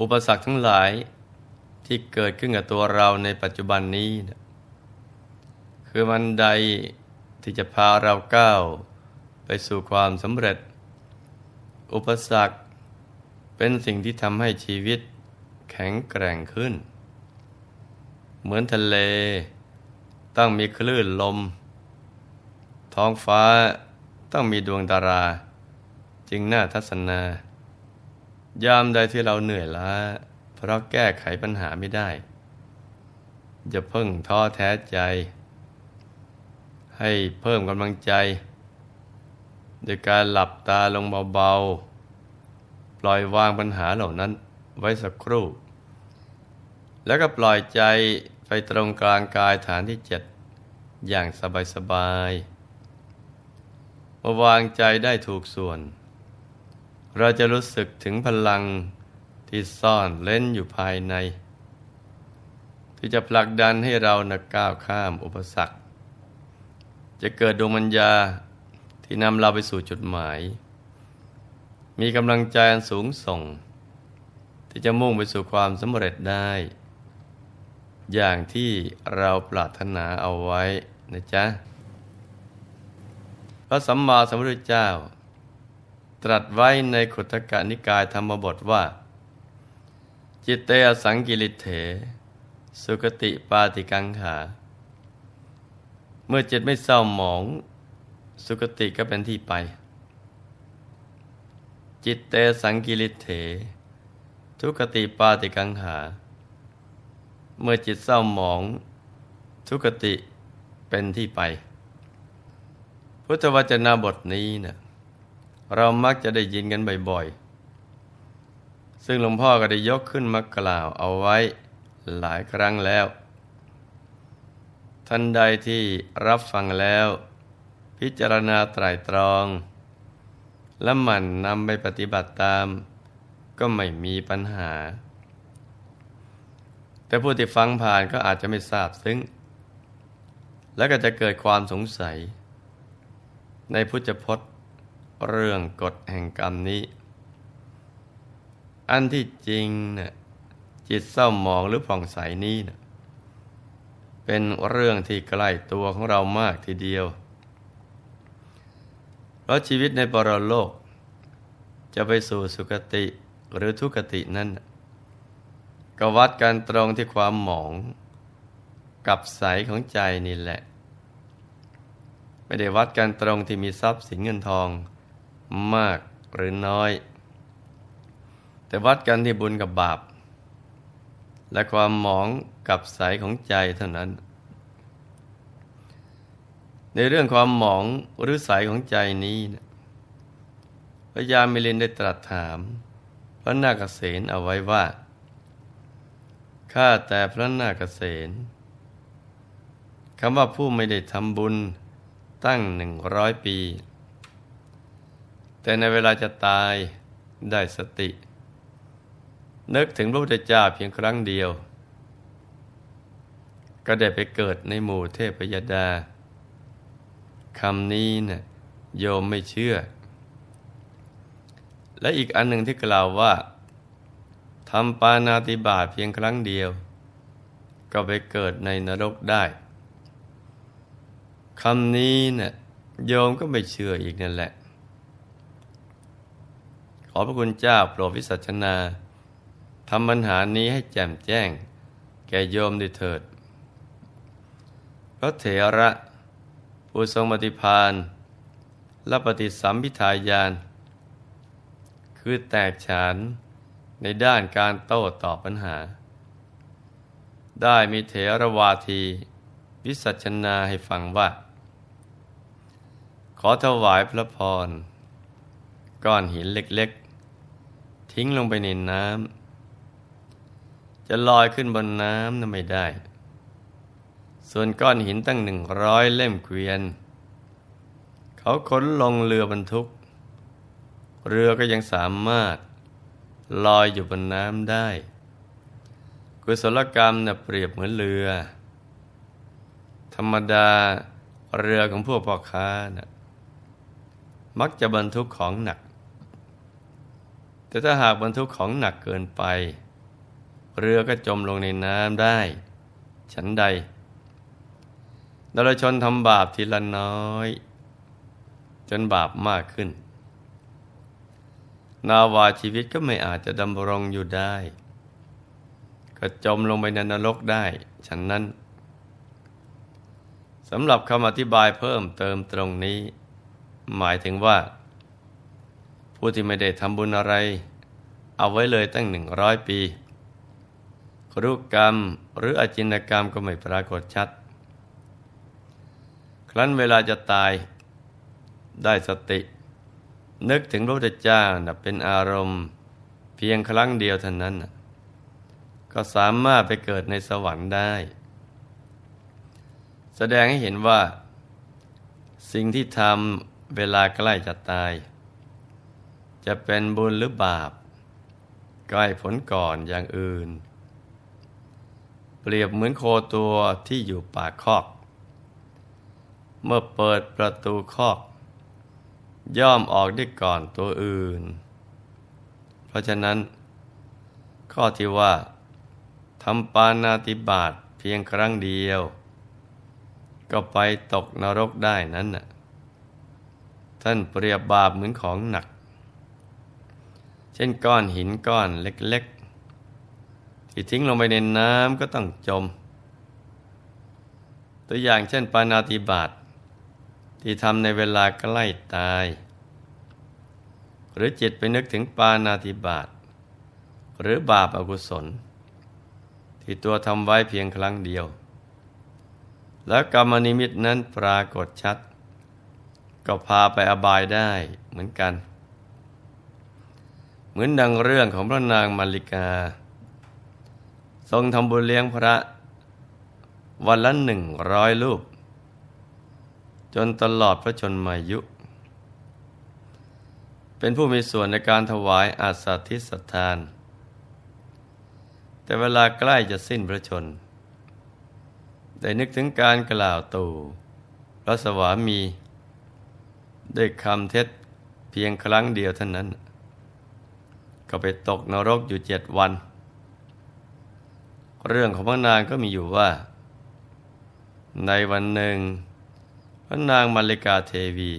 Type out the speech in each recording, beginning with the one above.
อุปสรรคทั้งหลายที่เกิดขึ้นกับตัวเราในปัจจุบันนี้นะคือมันใดที่จะพาเราก้าวไปสู่ความสำเร็จ อุปสรรคเป็นสิ่งที่ทำให้ชีวิตแข็งแกร่งขึ้น เหมือนทะเล ต้องมีคลื่นลม ท้องฟ้าต้องมีดวงดารา จึงน่าทัศนา ยามใดที่เราเหนื่อยล้า เพราะแก้ไขปัญหาไม่ได้จะเพิ่งท้อแท้ใจ ให้เพิ่มกำลังใจ โดยการหลับตาลงเบาๆ ปล่อยวางปัญหาเหล่านั้นไว้สักครู่ แล้วก็ปล่อยใจไปตรงกลางกายฐานที่เจ็ดอย่างสบายๆมื่อวางใจได้ถูกส่วน เราจะรู้สึกถึงพลังที่ซ่อนเล่นอยู่ภายใน ที่จะผลักดันให้เรานักก้าวข้ามอุปสรรค จะเกิดดวงมัญญาที่นำเราไปสู่จุดหมาย มีกำลังใจอันสูงส่ง ที่จะมุ่งไปสู่ความสำเร็จได้ อย่างที่เราปรารถนาเอาไว้นะจ๊ะพระสัมมาสัมพุทธเจ้า ตรัสไว้ในขุทกนิกายธรรมบทว่า จิตเตอสังกิริเถ สุกติปาติกังขา เมื่อจิตไม่เศร้าหมอง สุกติก็เป็นที่ไป จิตเตสังกิริเถ ทุกติปาติกังขาเมื่อจิตเศร้าหมอง ทุกติเป็นที่ไป พุทธวจนะบทนี้นะ เรามักจะได้ยินกันบ่อยๆ ซึ่งหลวงพ่อก็ได้ยกขึ้นมากล่าวเอาไว้หลายครั้งแล้ว ท่านใดที่รับฟังแล้ว พิจารณาไตรตรอง และหมั่นนำไปปฏิบัติตาม ก็ไม่มีปัญหา แต่ผู้ที่ฟังผ่านก็อาจจะไม่ทราบซึ้ง และก็จะเกิดความสงสัย ในพุทธพจน์ เรื่องกฎแห่งกรรมนี้ อันที่จริงเนะ่ยจิตเศร้าหมองหรือผ่องใสนี้นะเป็นเรื่องที่ใกล้ตัวของเรามากทีเดียว เพราะชีวิตในปรโลก จะไปสู่สุคติหรือทุกตินั้น ก็วัดกันตรงที่ความหมอง กับใสของใจนี่แหละ ไม่ได้วัดกันตรงที่มีทรัพย์สินเงินทอง มากหรือน้อย แต่วัดกันที่บุญกับบาป และความหมองกับใสของใจเท่านั้น ในเรื่องความหมองหรือใสของใจนี้นะพระยามิลินได้ตรัสถามพระนาคเษนเอาไว้ว่าข้าแต่พระนาคเษนคำว่าผู้ไม่ได้ทำบุญตั้งหนึ่งร้อยปี แต่ในเวลาจะตายได้สติ นึกถึงพระพุทธเจ้าเพียงครั้งเดียว ก็ได้ไปเกิดในหมู่เทพยดาคำนี้นะ่ะโยมไม่เชื่อ และอีกอันหนึ่งที่กล่าวว่าทำปานาติบาตเพียงครั้งเดียว ก็ไปเกิดในนรกได้คำนี้นะ่ะโยมก็ไม่เชื่ออีกนั่นแหละ อพระคุณเจ้าโปรดวิสัชนาทำปัญหานี้ให้แจ่มแจ้ง แก่โยมด้วยเถิด พระเถระผู้ทรงปฏิพานและปฏิสัมพิทายาน คือแตกฉานในด้านการโต้ตอบปัญหา ได้มีเถรวาที วิสัชนาให้ฟังว่า ขอถวายพระพร ก้อนหินเล็กๆ ทิ้งลงไปในน้ำจะลอยขึ้นบนน้ำนั้นไม่ได้ ส่วนก้อนหินตั้งหนึ่งร้อยเล่มเกวียน เขาขนลงเรือบรรทุก เรือก็ยังสามารถลอยอยู่บนน้ำได้ กุศลกรรมนะ่ะเปรียบเหมือนเรือ ธรรมดาเรือของพวกพ่อค้านะ่ะมักจะบรรทุกของหนัก แต่ถ้าหากบรรทุกของหนักเกินไป เรือก็จมลงในน้ำได้ ฉันใดดลชนทำบาปทีละน้อย จนบาปมากขึ้น นาวาชีวิตก็ไม่อาจจะดำรงอยู่ได้ ก็จมลงไปในนรกได้ ฉันนั้นสำหรับคำอธิบายเพิ่มเติมตรงนี้ หมายถึงว่า ผู้ที่ไม่ได้ทำบุญอะไร เอาไว้เลยตั้งหนึ่งร้อยปีรุกรรมหรืออจินกรรมก็ไม่ปรากฏชัด ครั้นเวลาจะตายได้สติ นึกถึงพระพุทธเจ้าเป็นอารมณ์ เพียงครั้งเดียวเท่านั้น ก็สามารถไปเกิดในสวรรค์ได้ แสดงให้เห็นว่า สิ่งที่ทำเวลาใกล้จะตาย จะเป็นบุญหรือบาปใกล้ผลก่อนอย่างอื่น เปรียบเหมือนโคตัวที่อยู่ปากคอก เมื่อเปิดประตูคอก ย่อมออกได้ก่อนตัวอื่น เพราะฉะนั้น ข้อที่ว่าทำปานาติบาตเพียงครั้งเดียว ก็ไปตกนรกได้นั้นน่ะท่านเปรียบบาปเหมือนของหนัก เช่นก้อนหินก้อนเล็กๆ ที่ทิ้งลงไปในน้ำก็ต้องจม ตัวอย่างเช่นปานาติบาตที่ทำในเวลาใกล้ตาย หรือจิตไปนึกถึงปานาติบาตหรือบาปอากุศล ที่ตัวทำไว้เพียงครั้งเดียว แล้วกรรมนิมิตนั้นปรากฏชัด ก็พาไปอบายได้เหมือนกัน เหมือนดังเรื่องของพระนางมาริกา ทรงทำบุญเลี้ยงพระ วันละหนึ่งร้อยรูป จนตลอดพระชนมายุ เป็นผู้มีส่วนในการถวายอาสาทิสทาน แต่เวลาใกล้จะสิ้นพระชน ได้นึกถึงการกล่าวตู่พระสวามี ด้วยคำเท็จเพียงครั้งเดียวเท่านั้น ก็ไปตกนรกอยู่เจ็ดวัน เรื่องของพระนางก็มีอยู่ว่า ในวันหนึ่ง พระนางมาริกาเทวี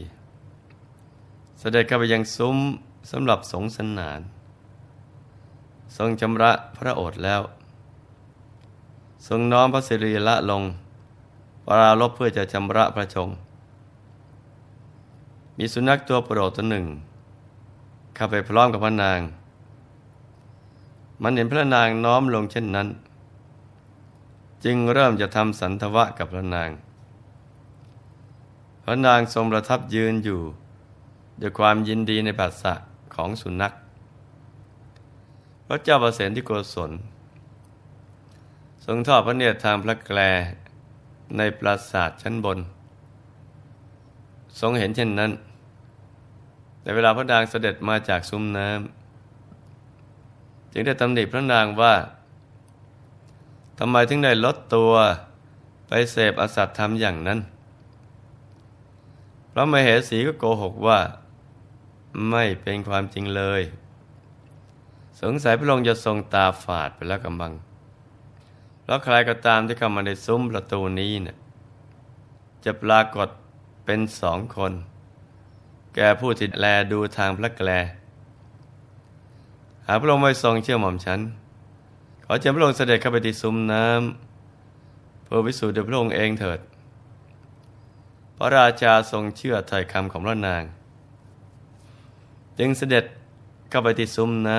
เสด็จเข้าไปยังซุ้มสำหรับสงสนาน ทรงชำระพระโอษฐ์แล้ว ทรงน้อมพระสิริละลง ปราลบเพื่อจะชำระพระชง มีสุนัขตัวโปรดตัวหนึ่งเข้าไปพร้อมกับพระนาง มันเห็นพระนางน้อมลงเช่นนั้น จึงเริ่มจะทำสันทวะกับพระนาง พระนางทรงประทับยืนอยู่ ด้วยความยินดีในปัสสะของสุนัข พระเจ้าประเสนที่โกศล ทรงทอดพระเนตรทางพระแกลในปราสาทชั้นบน ทรงเห็นเช่นนั้น แต่เวลาพระนางเสด็จมาจากซุ้มน้ำ จึงได้ตำหนิพระนางว่าทำไมถึงได้ลดตัวไปเสพอสัตธรรมอย่างนั้น พระมเหสีก็โกหกว่า ไม่เป็นความจริงเลย สงสัยพระองค์จะทรงตาฝาดไปแล้วกำบังเพราะใครก็ตามที่เข้ามาในซุ้มประตูนี้เนะี่ยจะปรากฏเป็นสองคน แก่ผู้ติดแลดูทางพระแกล หาพระองค์ไม่ทรงเชื่อหม่อมฉัน ขอเชิญพระองค์เสด็จเข้าไปที่ซุ้มน้ำเพื่อวิสูจน์ด้วยพระองค์เองเถิด พระราชาทรงเชื่อถ้อยคำของพระนาง จึงเสด็จเข้าไปที่ซุ้มน้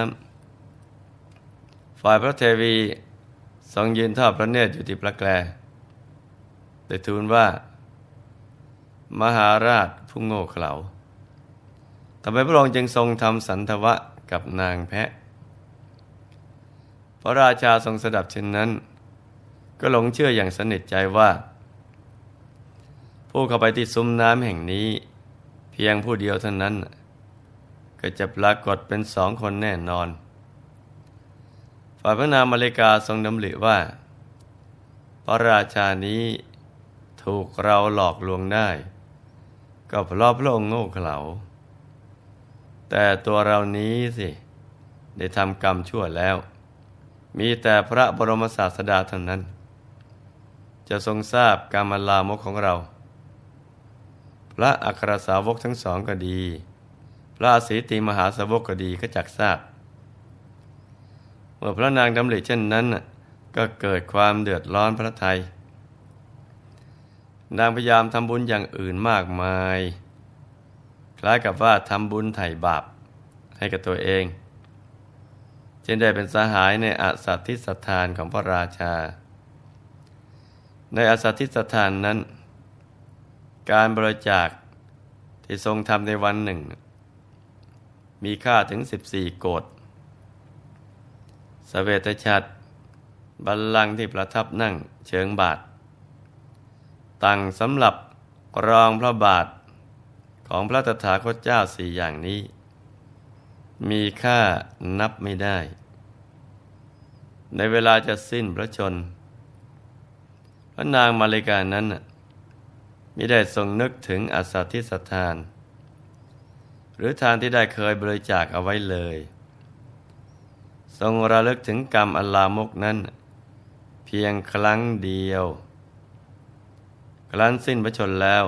ำฝ่ายพระเทวีทรงยืนทอดพระเนตรอยู่ที่พระแกลได้ทูลว่า มหาราชผู้โง่เขลาทำไมพระองค์จึงทรงทำสันทวะ กับนางแพะ พระราชาทรงสดับเช่นนั้น ก็หลงเชื่ออย่างสนิทใจว่า ผู้เข้าไปที่ซุ้มน้ำแห่งนี้ เพียงผู้เดียวเท่านั้น ก็จะปรากฏเป็นสองคนแน่นอน ฝ่ายพระนามมาเลกาทรงดำริว่า พระราชานี้ถูกเราหลอกลวงได้ ก็เพราะพระองค์โง่เขลา แต่ตัวเรานี้สิ ได้ทำกรรมชั่วแล้ว มีแต่พระบรมศาสดาเท่านั้น จะทรงทราบกรรมลามกของเรา พระอัครสาวกทั้งสองก็ดี พระสีติมหาสาวกก็ดีก็จักทราบ เมื่อพระนางดำริเช่นนั้น ก็เกิดความเดือดร้อนพระไทย นางพยายามทำบุญอย่างอื่นมากมาย คล้ายกับว่าทำบุญไถ่บาปให้กับตัวเอง เช่นได้เป็นสหายในอาสัตทิสถานของพระราชา ในอาสัตทิสถานนั้น การบริจาคที่ทรงทำในวันหนึ่ง มีค่าถึง 14 โกดสเวตฉัตรบัลลังก์ที่ประทับนั่งเชิงบาท ตั้งสำหรับรองพระบาท ของพระตถาคตเจ้าสี่อย่างนี้ มีค่านับไม่ได้ ในเวลาจะสิ้นพระชน พระนางมาริกานั้นมิได้ทรงนึกถึงอสัตทิสถาน หรือทานที่ได้เคยบริจาคเอาไว้เลย ทรงระลึกถึงกรรมอัลลามกนั้น เพียงครั้งเดียว ครั้นสิ้นพระชนแล้ว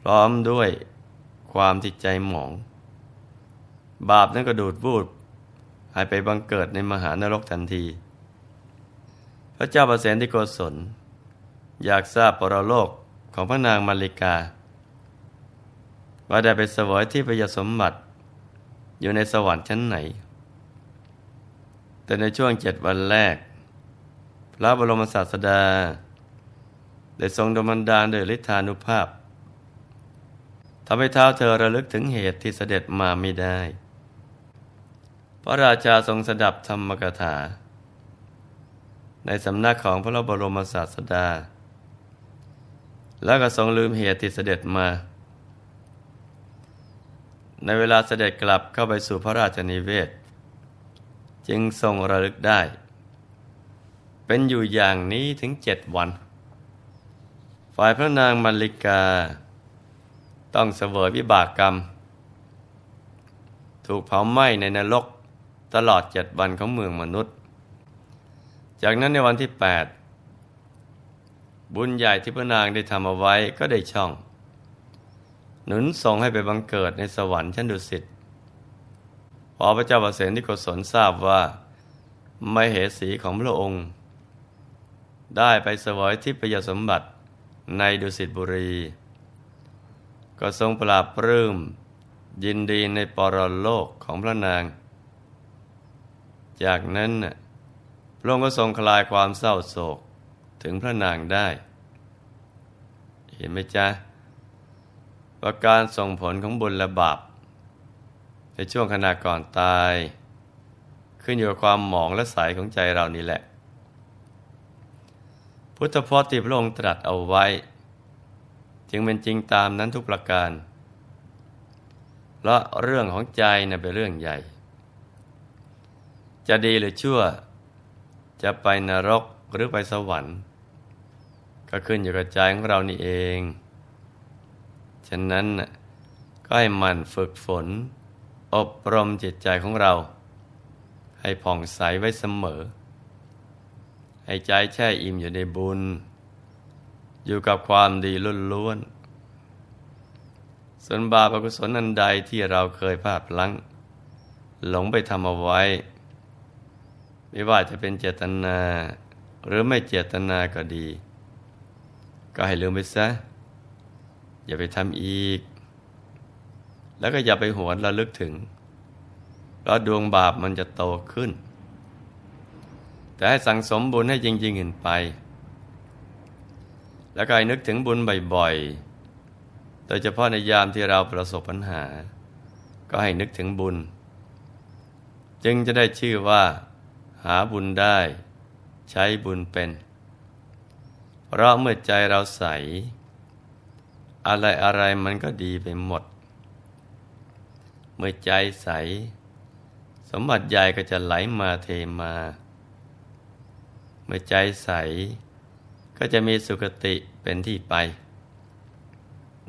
พร้อมด้วยความที่ใจหมอง บาปนั้นก็ดูดวูดหายไปบังเกิดในมหานรกทันที พระเจ้าประเสนที่โกศล อยากทราบปรโลกของพระนางมาริกา ว่าได้ไปสวยที่พยสมบัติ อยู่ในสวรรค์ชั้นไหน แต่ในช่วงเจ็ดวันแรก พระบรมศาสดา ได้ทรงดมันดาลโดยฤทธานุภาพ ทำให้เท้าเธอระลึกถึงเหตุที่เสด็จมาไม่ได้ พระราชาทรงสดับธรรมกถา ในสำนักของพระบรมศาสดา แล้วก็ทรงลืมเหตุที่เสด็จมา ในเวลาเสด็จกลับเข้าไปสู่พระราชนิเวศ จึงทรงระลึกได้ เป็นอยู่อย่างนี้ถึงเจ็ดวัน ฝ่ายพระนางมัลลิกา ต้องเสวยวิบากกรรม ถูกเผาไหม้ในนรกตลอดเจ็ดวันของเมืองมนุษย์ จากนั้นในวันที่แปดบุญใหญ่ที่พระนางได้ทำเอาไว้ก็ได้ช่อง หนุนส่งให้ไปบังเกิดในสวรรค์ชั้นดุสิตพอพระเจ้าประเสนที่โกศลทราบว่าไม่เหสีของพระองค์ ได้ไปสวยทิพยสมบัติในดุสิตบุรี ก็ทรงปราบปลื้มยินดีในปรโลกของพระนาง จากนั้นพระองค์ก็ทรงคลายความเศร้าโศกถึงพระนางได้ เห็นไหมจ๊ะว่าการส่งผลของบุญและบาปในช่วงขณะก่อนตาย ขึ้นอยู่กับความหมองและใสของใจเรานี่แหละ พุทธพจน์ที่พระองค์ตรัสเอาไว้ จึงเป็นจริงตามนั้นทุกประการเพราะเรื่องของใจนะเป็นเรื่องใหญ่ จะดีหรือชั่ว จะไปนรกหรือไปสวรรค์ ก็ขึ้นอยู่กับใจของเรานี่เอง ฉะนั้นก็ให้มันฝึกฝน อบรมจิตใจของเรา ให้ผ่องใสไว้เสมอ ให้ใจแช่อิ่มอยู่ในบุญ อยู่กับความดีล้วนๆส่วนบาปอกุศลอันใดที่เราเคยพลาดพลั้ง หลงไปทำเอาไว้ ไม่ว่าจะเป็นเจตนาหรือไม่เจตนาก็ดี ก็ให้ลืมไปซะ อย่าไปทำอีก แล้วก็อย่าไปหวนระลึกถึง เพราะดวงบาปมันจะโตขึ้น แต่ให้สั่งสมบุญให้จริงๆเห็นไป แล้วก็ให้นึกถึงบุญบ่อยๆ โดยเฉพาะในยามที่เราประสบปัญหา ก็ให้นึกถึงบุญ จึงจะได้ชื่อว่า หาบุญได้ ใช้บุญเป็น เพราะเมื่อใจเราใส อะไรอะไรมันก็ดีไปหมด เมื่อใจใส สมบัติใหญ่ก็จะไหลมาเทมา เมื่อใจใส ก็จะมีสุคติเป็นที่ไป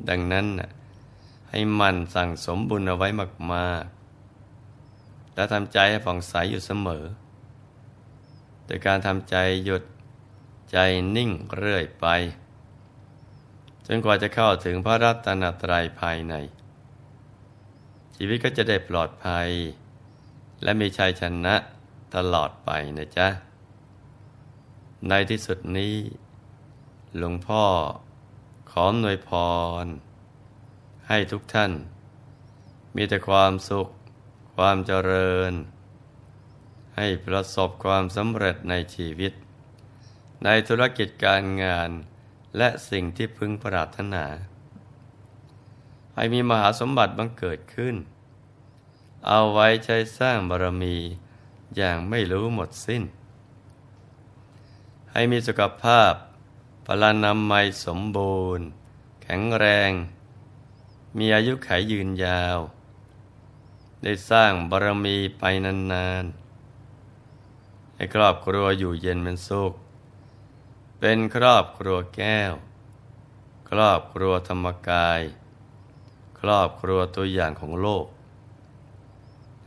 ดังนั้นให้มันสั่งสมบุญเอาไว้มากๆ และทำใจให้ผ่องใสอยู่เสมอ โดยการทำใจหยุดใจนิ่งเรื่อยไป จนกว่าจะเข้าถึงพระรัตนตรัยภายใน ชีวิตก็จะได้ปลอดภัย และมีชัยชนะตลอดไปนะจ๊ะ ในที่สุดนี้ หลวงพ่อ ขอหน่วยพร ให้ทุกท่าน มีแต่ความสุข ความเจริญ ให้ประสบความสำเร็จในชีวิต ในธุรกิจการงานและสิ่งที่พึงปรารถนา ให้มีมหาสมบัติบังเกิดขึ้น เอาไว้ใช้สร้างบารมีอย่างไม่รู้หมดสิ้น ให้มีสุขภาพ พลานามัยสมบูรณ์ แข็งแรง มีอายุขัยยืนยาว ได้สร้างบารมีไปนานๆ ให้ครอบครัวอยู่เย็นเป็นสุข เป็นครอบครัวแก้ว ครอบครัวธรรมกาย ครอบครัวตัวอย่างของโลก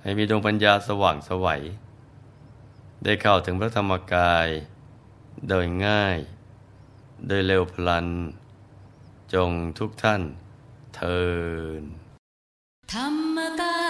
ให้มีดวงปัญญาสว่างสวัย ได้เข้าถึงพระธรรมกาย โดยง่าย โดยเร็วพลัน จงทุกท่านเทินธรรมกาย